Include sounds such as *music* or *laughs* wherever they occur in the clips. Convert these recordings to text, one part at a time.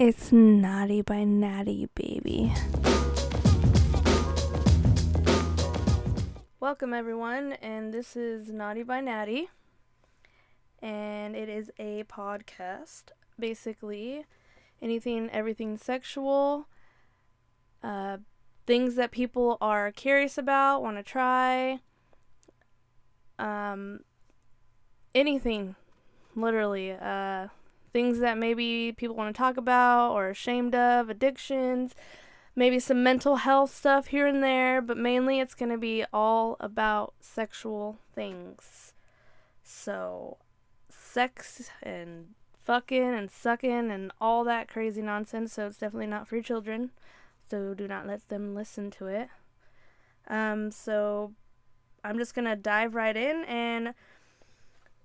It's Naughty by Natty, baby. Welcome, everyone, and this is Naughty by Natty. And it is a podcast. Basically, anything, everything sexual, uh, things that people are curious about, want to try, um, anything, literally. Uh, things that maybe people want to talk about or ashamed of, addictions, maybe some mental health stuff here and there, but mainly it's going to be all about sexual things. So, sex and fucking and sucking and all that crazy nonsense. So, it's definitely not for your children. So, do not let them listen to it. Um, so, I'm just going to dive right in and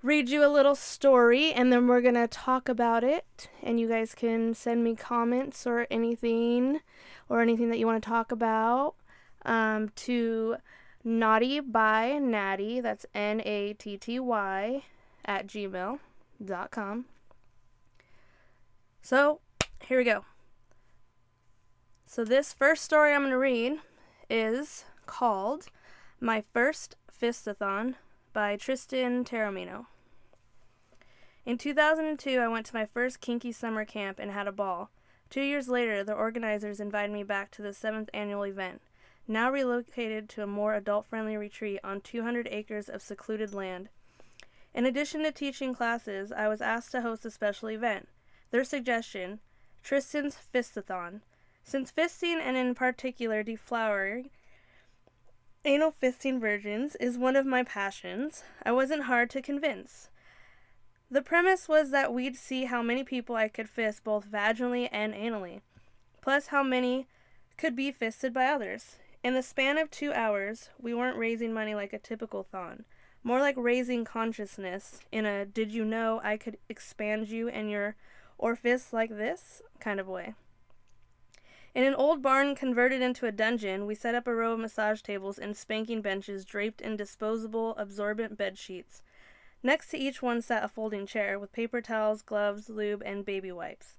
read you a little story and then we're going to talk about it. And you guys can send me comments or anything or anything that you want to talk about um, to naughty by natty, that's N A T T Y, at gmail.com. So here we go. So, this first story I'm going to read is called My First Fistathon by Tristan Taormino. In 2002, I went to my first kinky summer camp and had a ball. Two years later, the organizers invited me back to the seventh annual event, now relocated to a more adult friendly retreat on 200 acres of secluded land. In addition to teaching classes, I was asked to host a special event. Their suggestion Tristan's Fistathon. Since fisting, and in particular deflowering, anal fisting virgins, is one of my passions, I wasn't hard to convince. The premise was that we'd see how many people I could fist both vaginally and anally, plus how many could be fisted by others. In the span of two hours, we weren't raising money like a typical thon, more like raising consciousness in a did you know I could expand you and your orifice like this kind of way. In an old barn converted into a dungeon, we set up a row of massage tables and spanking benches draped in disposable, absorbent bed sheets. Next to each one sat a folding chair with paper towels, gloves, lube, and baby wipes.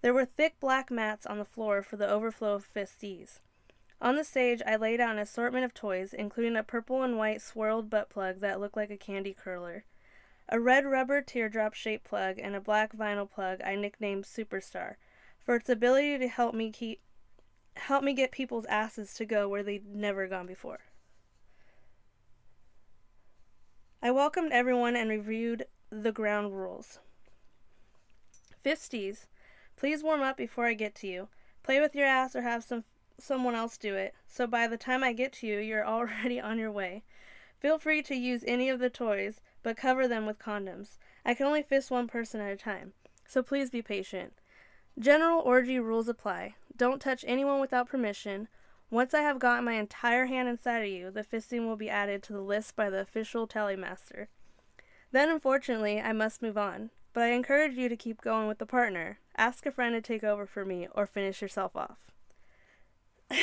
There were thick black mats on the floor for the overflow of fistees. On the stage, I laid out an assortment of toys, including a purple and white swirled butt plug that looked like a candy curler, a red rubber teardrop shaped plug, and a black vinyl plug I nicknamed Superstar for its ability to help me keep help me get people's asses to go where they'd never gone before. I welcomed everyone and reviewed the ground rules. Fisties, please warm up before I get to you. Play with your ass or have some someone else do it, so by the time I get to you, you're *laughs* already on your way. Feel free to use any of the toys, but cover them with condoms. I can only fist one person at a time, so please be patient. General orgy rules apply. Don't touch anyone without permission. Once I have gotten my entire hand inside of you, the fisting will be added to the list by the official tallymaster. Then, unfortunately, I must move on, but I encourage you to keep going with the partner. Ask a friend to take over for me, or finish yourself off. *laughs*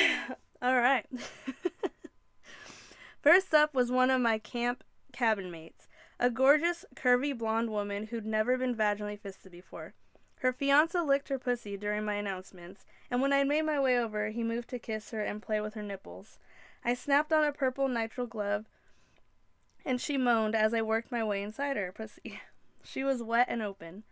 All right. *laughs* First up was one of my camp cabin mates, a gorgeous, curvy blonde woman who'd never been vaginally fisted before. Her fiance licked her pussy during my announcements, and when I made my way over, he moved to kiss her and play with her nipples. I snapped on a purple nitrile glove, and she moaned as I worked my way inside her pussy. *laughs* She was wet and open.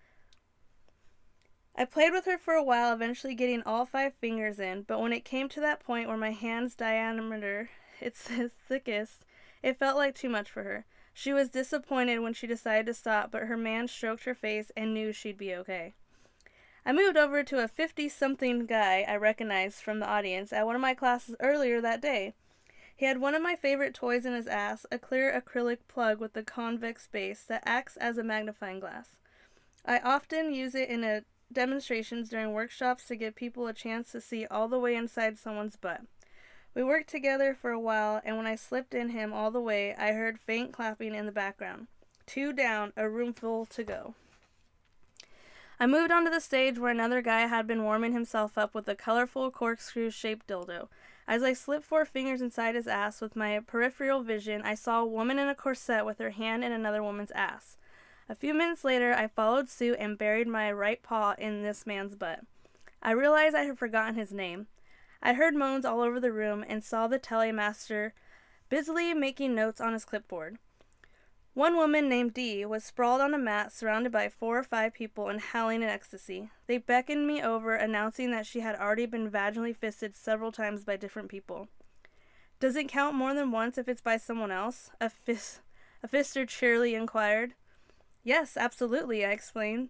I played with her for a while, eventually getting all five fingers in, but when it came to that point where my hand's diameter *laughs* its thickest, it felt like too much for her. She was disappointed when she decided to stop, but her man stroked her face and knew she'd be okay. I moved over to a 50 something guy I recognized from the audience at one of my classes earlier that day. He had one of my favorite toys in his ass, a clear acrylic plug with a convex base that acts as a magnifying glass. I often use it in a demonstrations during workshops to give people a chance to see all the way inside someone's butt. We worked together for a while, and when I slipped in him all the way, I heard faint clapping in the background. Two down, a roomful to go. I moved onto the stage where another guy had been warming himself up with a colorful corkscrew shaped dildo. As I slipped four fingers inside his ass with my peripheral vision, I saw a woman in a corset with her hand in another woman's ass. A few minutes later, I followed suit and buried my right paw in this man's butt. I realized I had forgotten his name. I heard moans all over the room and saw the tallymaster busily making notes on his clipboard. One woman named Dee was sprawled on a mat surrounded by four or five people and howling in ecstasy. They beckoned me over, announcing that she had already been vaginally fisted several times by different people. Does it count more than once if it's by someone else? A, fist, a fister cheerily inquired. Yes, absolutely, I explained.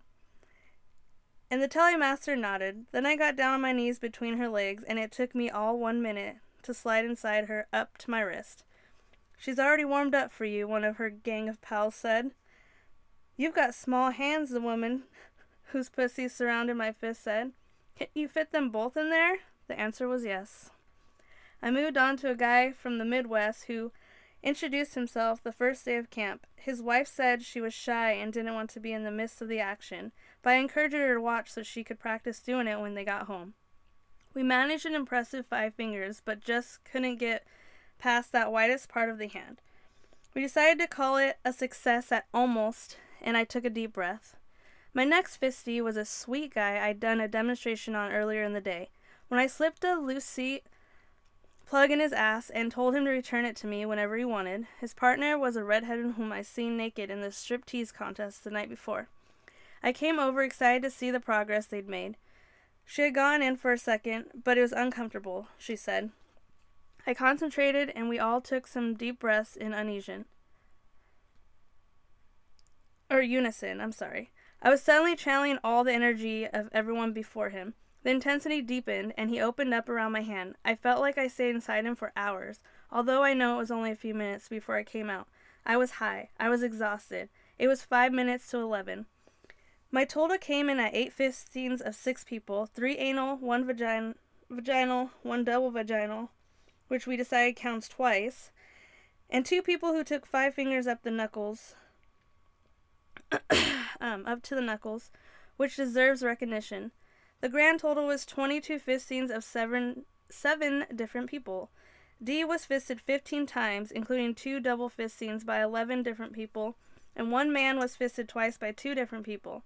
And the tallymaster nodded. Then I got down on my knees between her legs, and it took me all one minute to slide inside her up to my wrist. She's already warmed up for you, one of her gang of pals said. You've got small hands, the woman *laughs* whose pussy surrounded my fist said. Can you fit them both in there? The answer was yes. I moved on to a guy from the Midwest who introduced himself the first day of camp. His wife said she was shy and didn't want to be in the midst of the action, but I encouraged her to watch so she could practice doing it when they got home. We managed an impressive five fingers, but just couldn't get past that widest part of the hand. We decided to call it a success at almost, and I took a deep breath. My next fisty was a sweet guy I'd done a demonstration on earlier in the day. When I slipped a Lucite plug in his ass and told him to return it to me whenever he wanted, his partner was a redhead whom I'd seen naked in the striptease contest the night before. I came over excited to see the progress they'd made. She had gone in for a second, but it was uncomfortable, she said. I concentrated and we all took some deep breaths in unison. Or unison, I'm sorry. I was suddenly channeling all the energy of everyone before him. The intensity deepened, and he opened up around my hand. I felt like I stayed inside him for hours, although I know it was only a few minutes before I came out. I was high. I was exhausted. It was five minutes to eleven. My total came in at eight fifteens of six people three anal, one vagin- vaginal, one double vaginal, which we decided counts twice, and two people who took five fingers up the knuckles, *coughs* um, up to the knuckles, which deserves recognition. The grand total was 22 fistings of seven, seven different people. D was fisted 15 times, including two double fistings by 11 different people, and one man was fisted twice by two different people.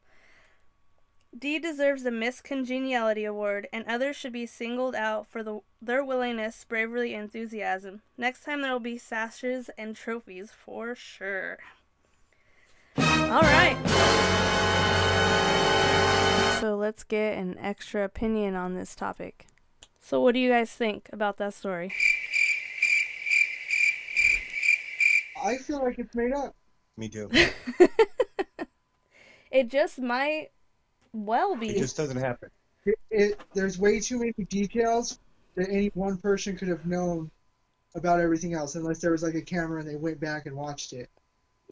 D deserves the Miss Congeniality Award, and others should be singled out for the, their willingness, bravery, and enthusiasm. Next time there will be sashes and trophies for sure. All right. So let's get an extra opinion on this topic. So, what do you guys think about that story? I feel like it's made up. Me too. *laughs* *laughs* it just might well be. It just doesn't happen. It, it, there's way too many details that any one person could have known about everything else, unless there was like a camera and they went back and watched it.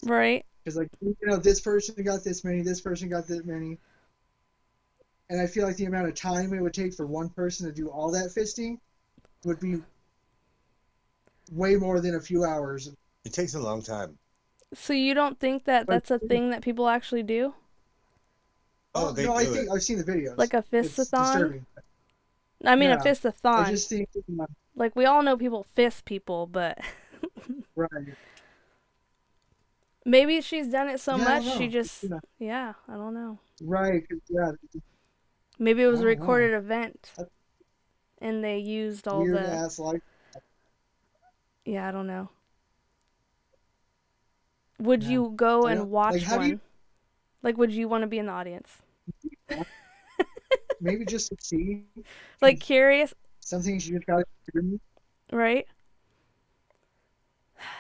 Right. Because like you know, this person got this many, this person got this many, and I feel like the amount of time it would take for one person to do all that fisting would be way more than a few hours. It takes a long time. So you don't think that that's a thing that people actually do? Oh, they no, do I it. think I've seen the videos. Like a It's fistathon? disturbing. I mean, a Yeah. fistathon. I just think uh, Like we all know people fist people, but *laughs* right. maybe she's done it so Yeah, much she just Yeah. yeah, I don't know. Right. Yeah. Maybe it was a don't know. recorded event, and they used all Weird the ass like. yeah. I don't know. Would Yeah. you go Yeah. and watch Like, how do one? Like, would you want to be in the audience? *laughs* Maybe just to see. Like curious, Some things you just gotta do. right?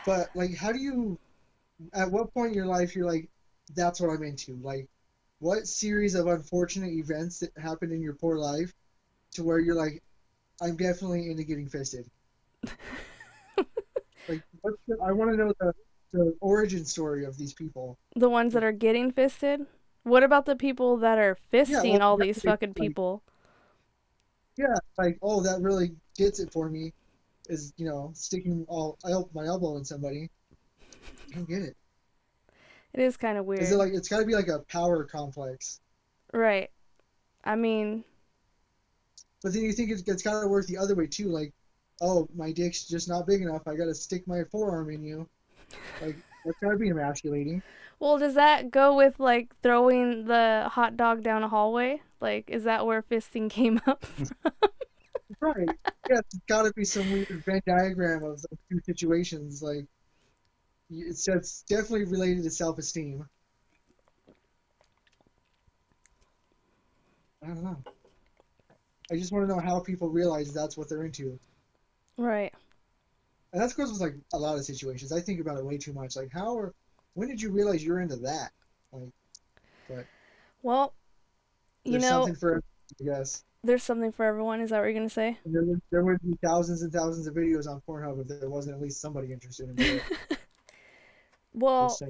But like, how do you? At what point in your life you're like, that's what I'm into? Like, what series of unfortunate events that happened in your poor life, to where you're like, I'm definitely into getting fisted. *laughs* like, the, I want to know the the origin story of these people. The ones that are getting fisted. What about the people that are fisting well, all these fucking like- people? Yeah, like, oh, that really gets it for me. Is you know sticking all my elbow in somebody. I don't get it. It is kind of weird. Is it like it's got to be like a power complex? Right. I mean, But then you think it's, it's got to work the other way too. Like, oh, my dick's just not big enough. I got to stick my forearm in you. Like, That's gotta be emasculating. Well, does that go with like throwing the hot dog down a hallway? Like, is that where fisting *laughs* came up? Right. Yeah, it's gotta be some weird Venn diagram of two situations. Like, it's, it's definitely related to self esteem. I don't know. I just want to know how people realize that's what they're into. right. And that goes with like a lot of situations. I think about it way too much. Like, how or when did you realize you're into that? Like, but well, you There's know, something for I guess. there's something for everyone. Is that what you're gonna say? There would, there would be thousands and thousands of videos on Pornhub if there wasn't at least somebody interested in it. *laughs* Well,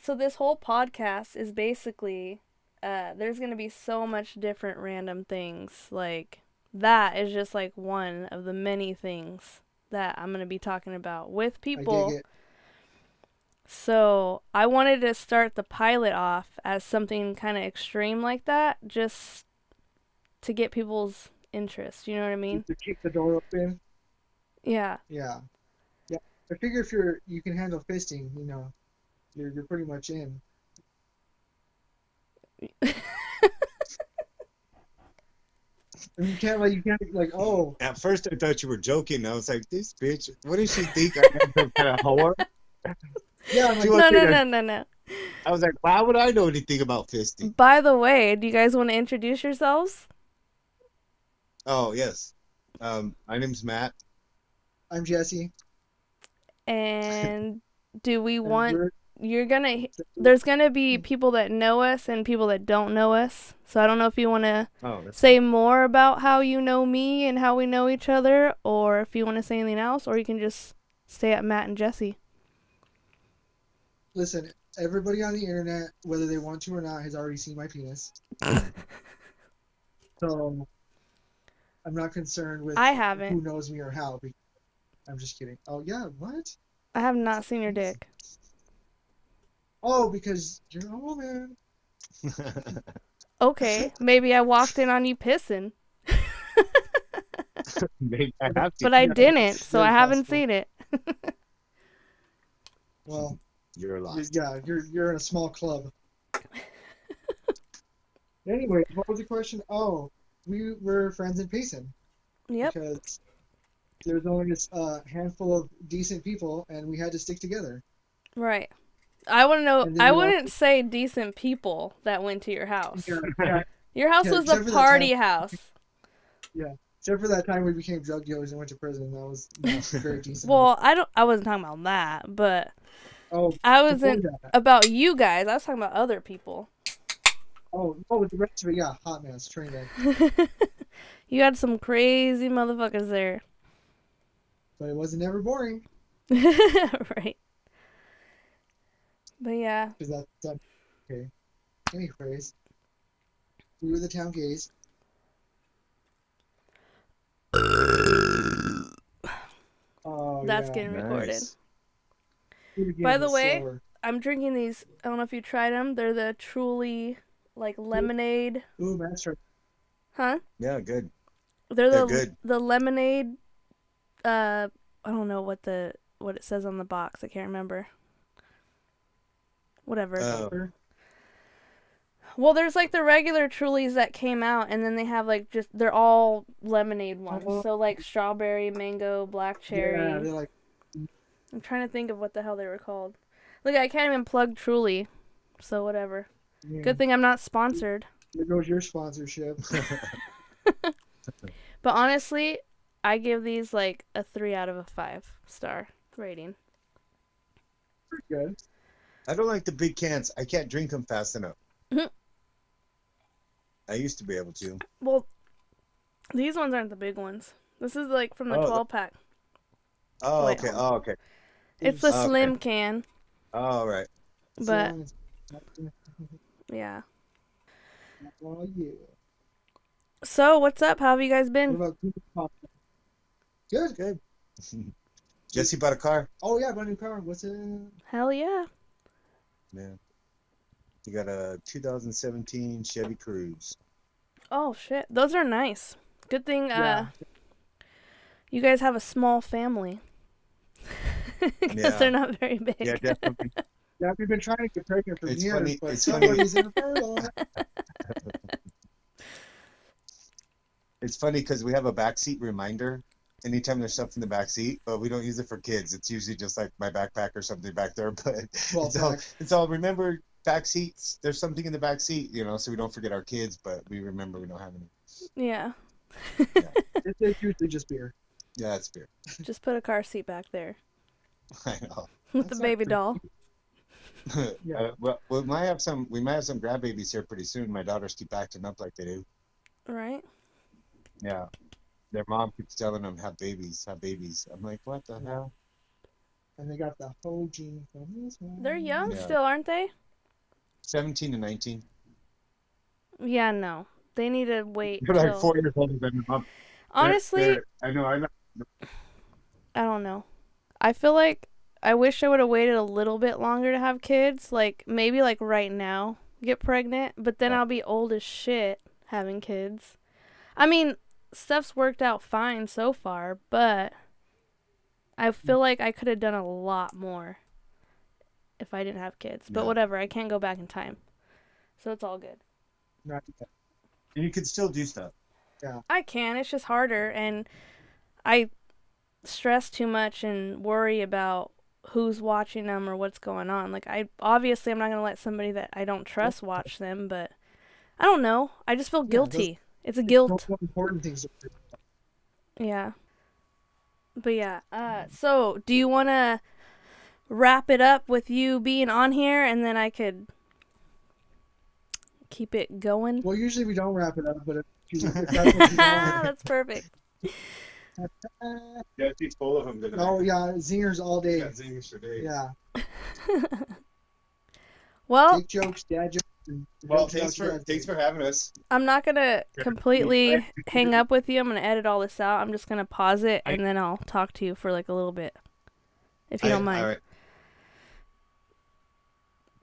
so this whole podcast is basically uh there's going to be so much different random things like that is just like one of the many things that I'm going to be talking about with people. it. So, I wanted to start the pilot off as something kind of extreme like that just to get people's interest, you know what I mean? To keep the door open. Yeah. Yeah. Yeah. I figure if you're you can handle fisting, you know, you're you're pretty much in. *laughs* And you can't like you can't like oh At first, I thought you were joking. I was like, "This bitch, what does she think? I'm some kind of whore?" *laughs* yeah I'm like, She No, was- no, no, no, no. I was like, "Why would I know anything about fisting?" By the way, do you guys want to introduce yourselves? Oh yes, um, my name's Matt. I'm Jesse. And do we want we're- you're gonna there's gonna be people that know us and people that don't know us so i don't know if you want to Oh, that's say more about how you know me and how we know each other or if you want to say anything else or you can just stay at matt and jesse Listen, everybody on the internet, whether they want to or not, has already seen my penis. *coughs* So I'm not concerned with i haven't who knows me or how. I'm just kidding. Oh yeah, what? i have not seen your dick *laughs* Oh, because you're a woman. *laughs* okay maybe i walked in on you pissing *laughs* Maybe I have to. but i didn't it's so i haven't possible. seen it *laughs* Well, You're you're, lost. yeah, you're you're in a small club. anyway, what was the question? Oh, we were friends in Payson yep because there's only a uh, handful of decent people, and we had to stick together. right i want to know i wouldn't say decent people that went to your house Yeah, yeah. *laughs* your house Yeah, was a party time- house Except for that time we became drug dealers and went to prison. That was, that was *laughs* very decent. Well, I don't. I wasn't talking about that, but oh, I wasn't about you guys. I was talking about other people. Oh, oh, the rest of it, yeah, hot mess, train wreck. *laughs* you had some crazy motherfuckers there, But it wasn't ever boring right? But yeah, because that, that. Okay. Anyways, we were the town gays. *sighs* Oh, that's yeah. getting recorded. Nice. Do it again, By the way- slower. I'm drinking these. I don't know if you tried them. They're the Truly like lemonade, Ooh, that's right. huh? Yeah, good. They're the They're good. the lemonade. Uh, I don't know what the what it says on the box. I can't remember. Whatever. Oh. Well, there's like the regular Trulies that came out, and then they have like just they're all lemonade ones. Uh-huh. So like strawberry, mango, black cherry. Yeah, they're like, I'm trying to think of what the hell they were called. Look, I can't even plug Truly, so whatever. yeah, Good thing I'm not sponsored. there goes your sponsorship. *laughs* But honestly, I give these like a three out of a five star rating. Pretty good. I don't like the big cans. I can't drink them fast enough. Mhm. I used to be able to. Well, these ones aren't the big ones. This is like from the Oh, 12 pack. Oh, Wait, okay. Oh, okay. It's the Okay. slim can, All right. But yeah. Oh yeah. So what's up? How have you guys been? about Google Pop? Good. Good. *laughs* Jesse bought a car. Oh yeah, I bought a new car. What's it? Hell yeah. Yeah. You got a 2017 Chevy Cruze. Oh shit, those are nice. Good thing uh you guys have a small family. *laughs* because Yeah. they're not very big. Yeah, definitely. *laughs* Yeah, we've been trying to get pregnant for It's years, funny- but it's funny. somebody's infertile. *laughs* It's funny because we have a backseat reminder anytime there's stuff in the back seat, but we don't use it for kids. It's usually just like my backpack or something back there. *laughs* But Well, it's all it's all remember back seats. There's something in the back seat, you know, so we don't forget our kids, but we remember we don't have any. Yeah. *laughs* It's, it's usually just beer. Yeah, that's beer. *laughs* Just put a car seat back there I know. with the That's not baby doll. Yeah. Uh, well, we might have some. We might have some grandbabies here pretty soon. My daughters keep acting up like they do. Right? Yeah, their mom keeps telling them have babies, have babies. I'm like, what the Yeah. hell? And they got the whole gene from this one. They're young Yeah. still, aren't they? Seventeen and nineteen. Yeah, no. They need to wait They're like till... four years older than the mom. They're- Honestly, they're- I know. I know. I don't know. I feel like I wish I would have waited a little bit longer to have kids. Like maybe like right now get pregnant, but then Yeah. I'll be old as shit having kids. I mean, stuff's worked out fine so far, but I feel mm. like I could have done a lot more if I didn't have kids. But Yeah. whatever, I can't go back in time. So it's all good. Not yet. You can still do stuff. Yeah. I can. It's just harder, and I stress too much and worry about who's watching them or what's going on. Like I obviously I'm not gonna let somebody that I don't trust watch them, but I don't know. I just feel Yeah, guilty. It's a There's guilt. no important things. Yeah. But yeah. Uh. So do you want to wrap it up with you being on here, and then I could keep it going? Well, usually we don't wrap it up, but if, you, *laughs* if that's what you *laughs* want. That's perfect. Yeah, she's full of them. Tonight. oh yeah, zingers all day. Yeah, zingers for days. Yeah, *laughs* well, take jokes, dad jokes. And Well, thanks for thanks for having us. I'm not gonna completely hang up with you. I'm gonna edit all this out. I'm just gonna pause it I- and then I'll talk to you for like a little bit, if you I- don't mind. All right.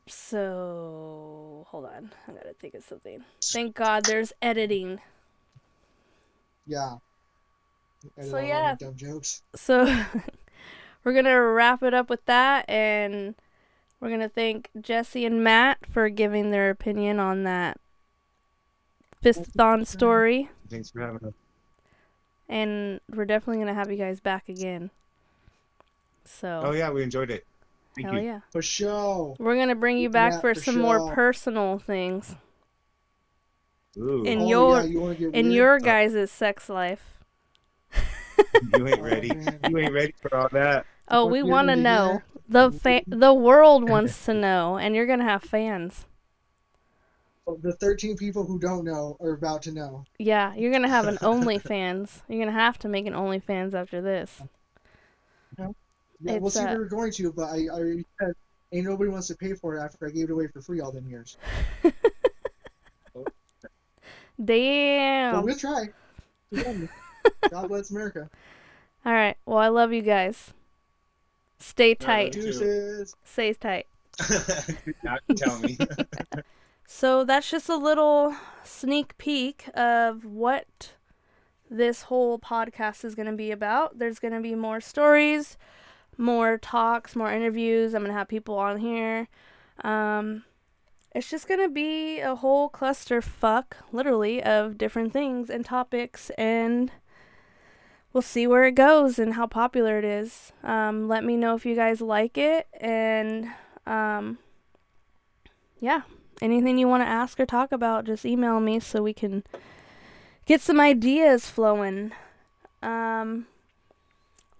So hold on, I gotta think of something. Thank God there's editing. Yeah. Edit So, yeah. Dumb jokes. So *laughs* we're gonna wrap it up with that, and we're gonna thank Jesse and Matt for giving their opinion on that Fistathon story, Thanks for having us. and we're definitely gonna have you guys back again. So Oh yeah, we enjoyed it. Thank hell you. yeah. For sure. We're gonna bring you back Yeah, for for some more personal things Ooh, In oh, your- yeah, you in weird? your oh. guys' sex life. you ain't *laughs* Oh, ready. You ain't ready for all that. Oh, we want to gonna know. The fa- the world *laughs* wants to know, and you're gonna have fans. The 13 people who don't know are about to know. Yeah, you're gonna have an *laughs* OnlyFans. You're gonna have to make an OnlyFans after this. Yeah, we'll see uh, if we're going to, but I, I said ain't nobody wants to pay for it after I gave it away for free all them years. *laughs* Damn. But we'll try. God bless America. All right. Well, I love you guys. Stay tight. too. Deuces. Stay tight. *laughs* Tell me. *laughs* So that's just a little sneak peek of what this whole podcast is going to be about. There's going to be more stories, more talks, more interviews. I'm going to have people on here. Um, it's just going to be a whole cluster fuck, literally, of different things and topics, and we'll see where it goes and how popular it is. Um, let me know if you guys like it, and um, yeah anything you want to ask or talk about, just email me so we can get some ideas flowing. Um,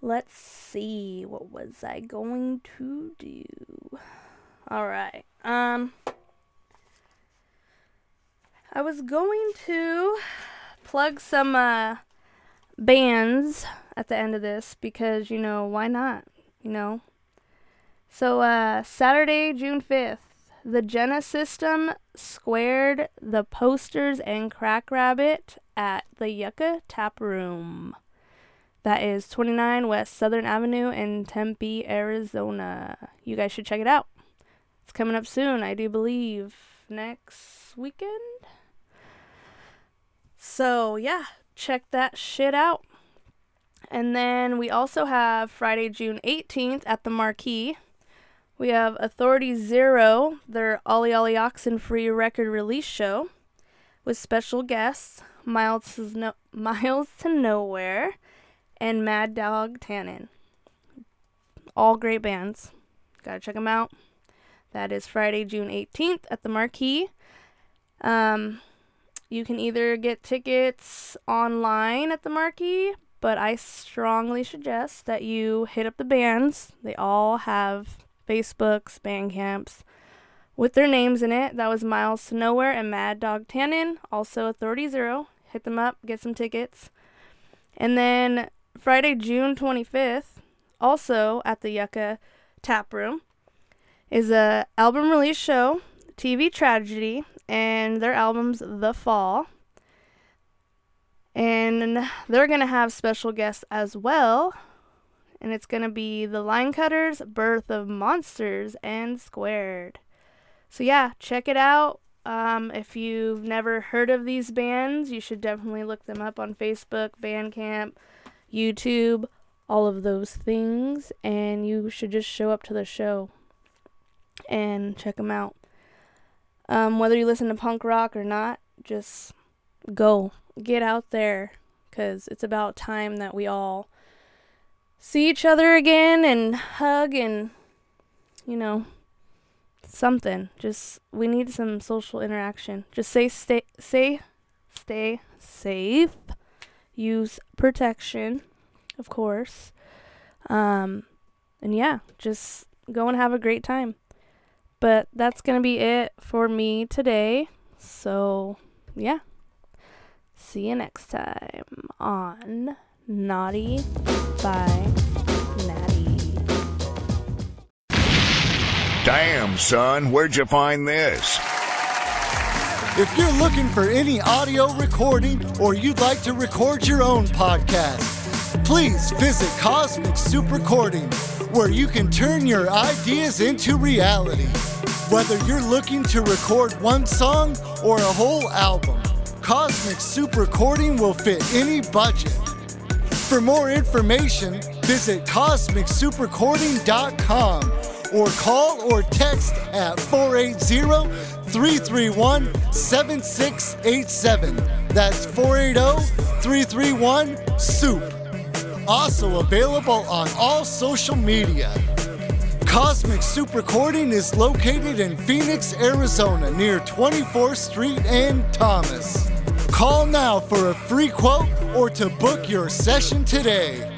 let's see, what was I going to do? All right. Um, I was going to plug some uh bands at the end of this because you know why not? You know. So uh, Saturday, June fifth the Jenna System squared the posters and Crack Rabbit at the Yucca Tap Room. That is 29 West Southern Avenue in Tempe, Arizona. You guys should check it out. It's coming up soon, I do believe, next weekend. So, yeah, check that shit out. And then we also have Friday, June 18th at the Marquee. We have Authority Zero, their Ollie Ollie Oxen free record release show with special guests Miles to, no- *laughs* Miles to Nowhere and Mad Dog Tannen. All great bands. Gotta check them out. That is Friday, June 18th at the Marquee. Um, you can either get tickets online at the Marquee, but I strongly suggest that you hit up the bands. They all have Facebooks, Bandcamps with their names in it. That was Miles to Nowhere and Mad Dog Tannen, also Authority Zero. Hit them up, get some tickets. And then Friday, June 25th, also at the Yucca Tap Room, is a album release show, TV Tragedy, and their album's The Fall. And they're going to have special guests as well. And it's going to be The Line Cutters, Birth of Monsters, and Squared. So, yeah, check it out. Um, if you've never heard of these bands, you should definitely look them up on Facebook, Bandcamp, YouTube, all of those things. And you should just show up to the show and check them out. Um, whether you listen to punk rock or not, just go. Get out there because it's about time that we all see each other again and hug and, you know, something. Just, we need some social interaction. Just say, stay, say, stay safe. Use protection, of course. Um, and yeah, just go and have a great time. But that's going to be it for me today. So, yeah. See you next time on Naughty by Natty. Damn, son, where'd you find this? If you're looking for any audio recording or you'd like to record your own podcast, please visit Cosmic Soup Recording, where you can turn your ideas into reality. Whether you're looking to record one song or a whole album, Cosmic Soup Recording will fit any budget. For more information, visit CosmicSoupreCording.com or call or text at 480 331 7687. That's 480 331 SOUP. Also available on all social media. Cosmic Soup Recording is located in Phoenix, Arizona, near 24th Street and Thomas. Call now for a free quote or to book your session today.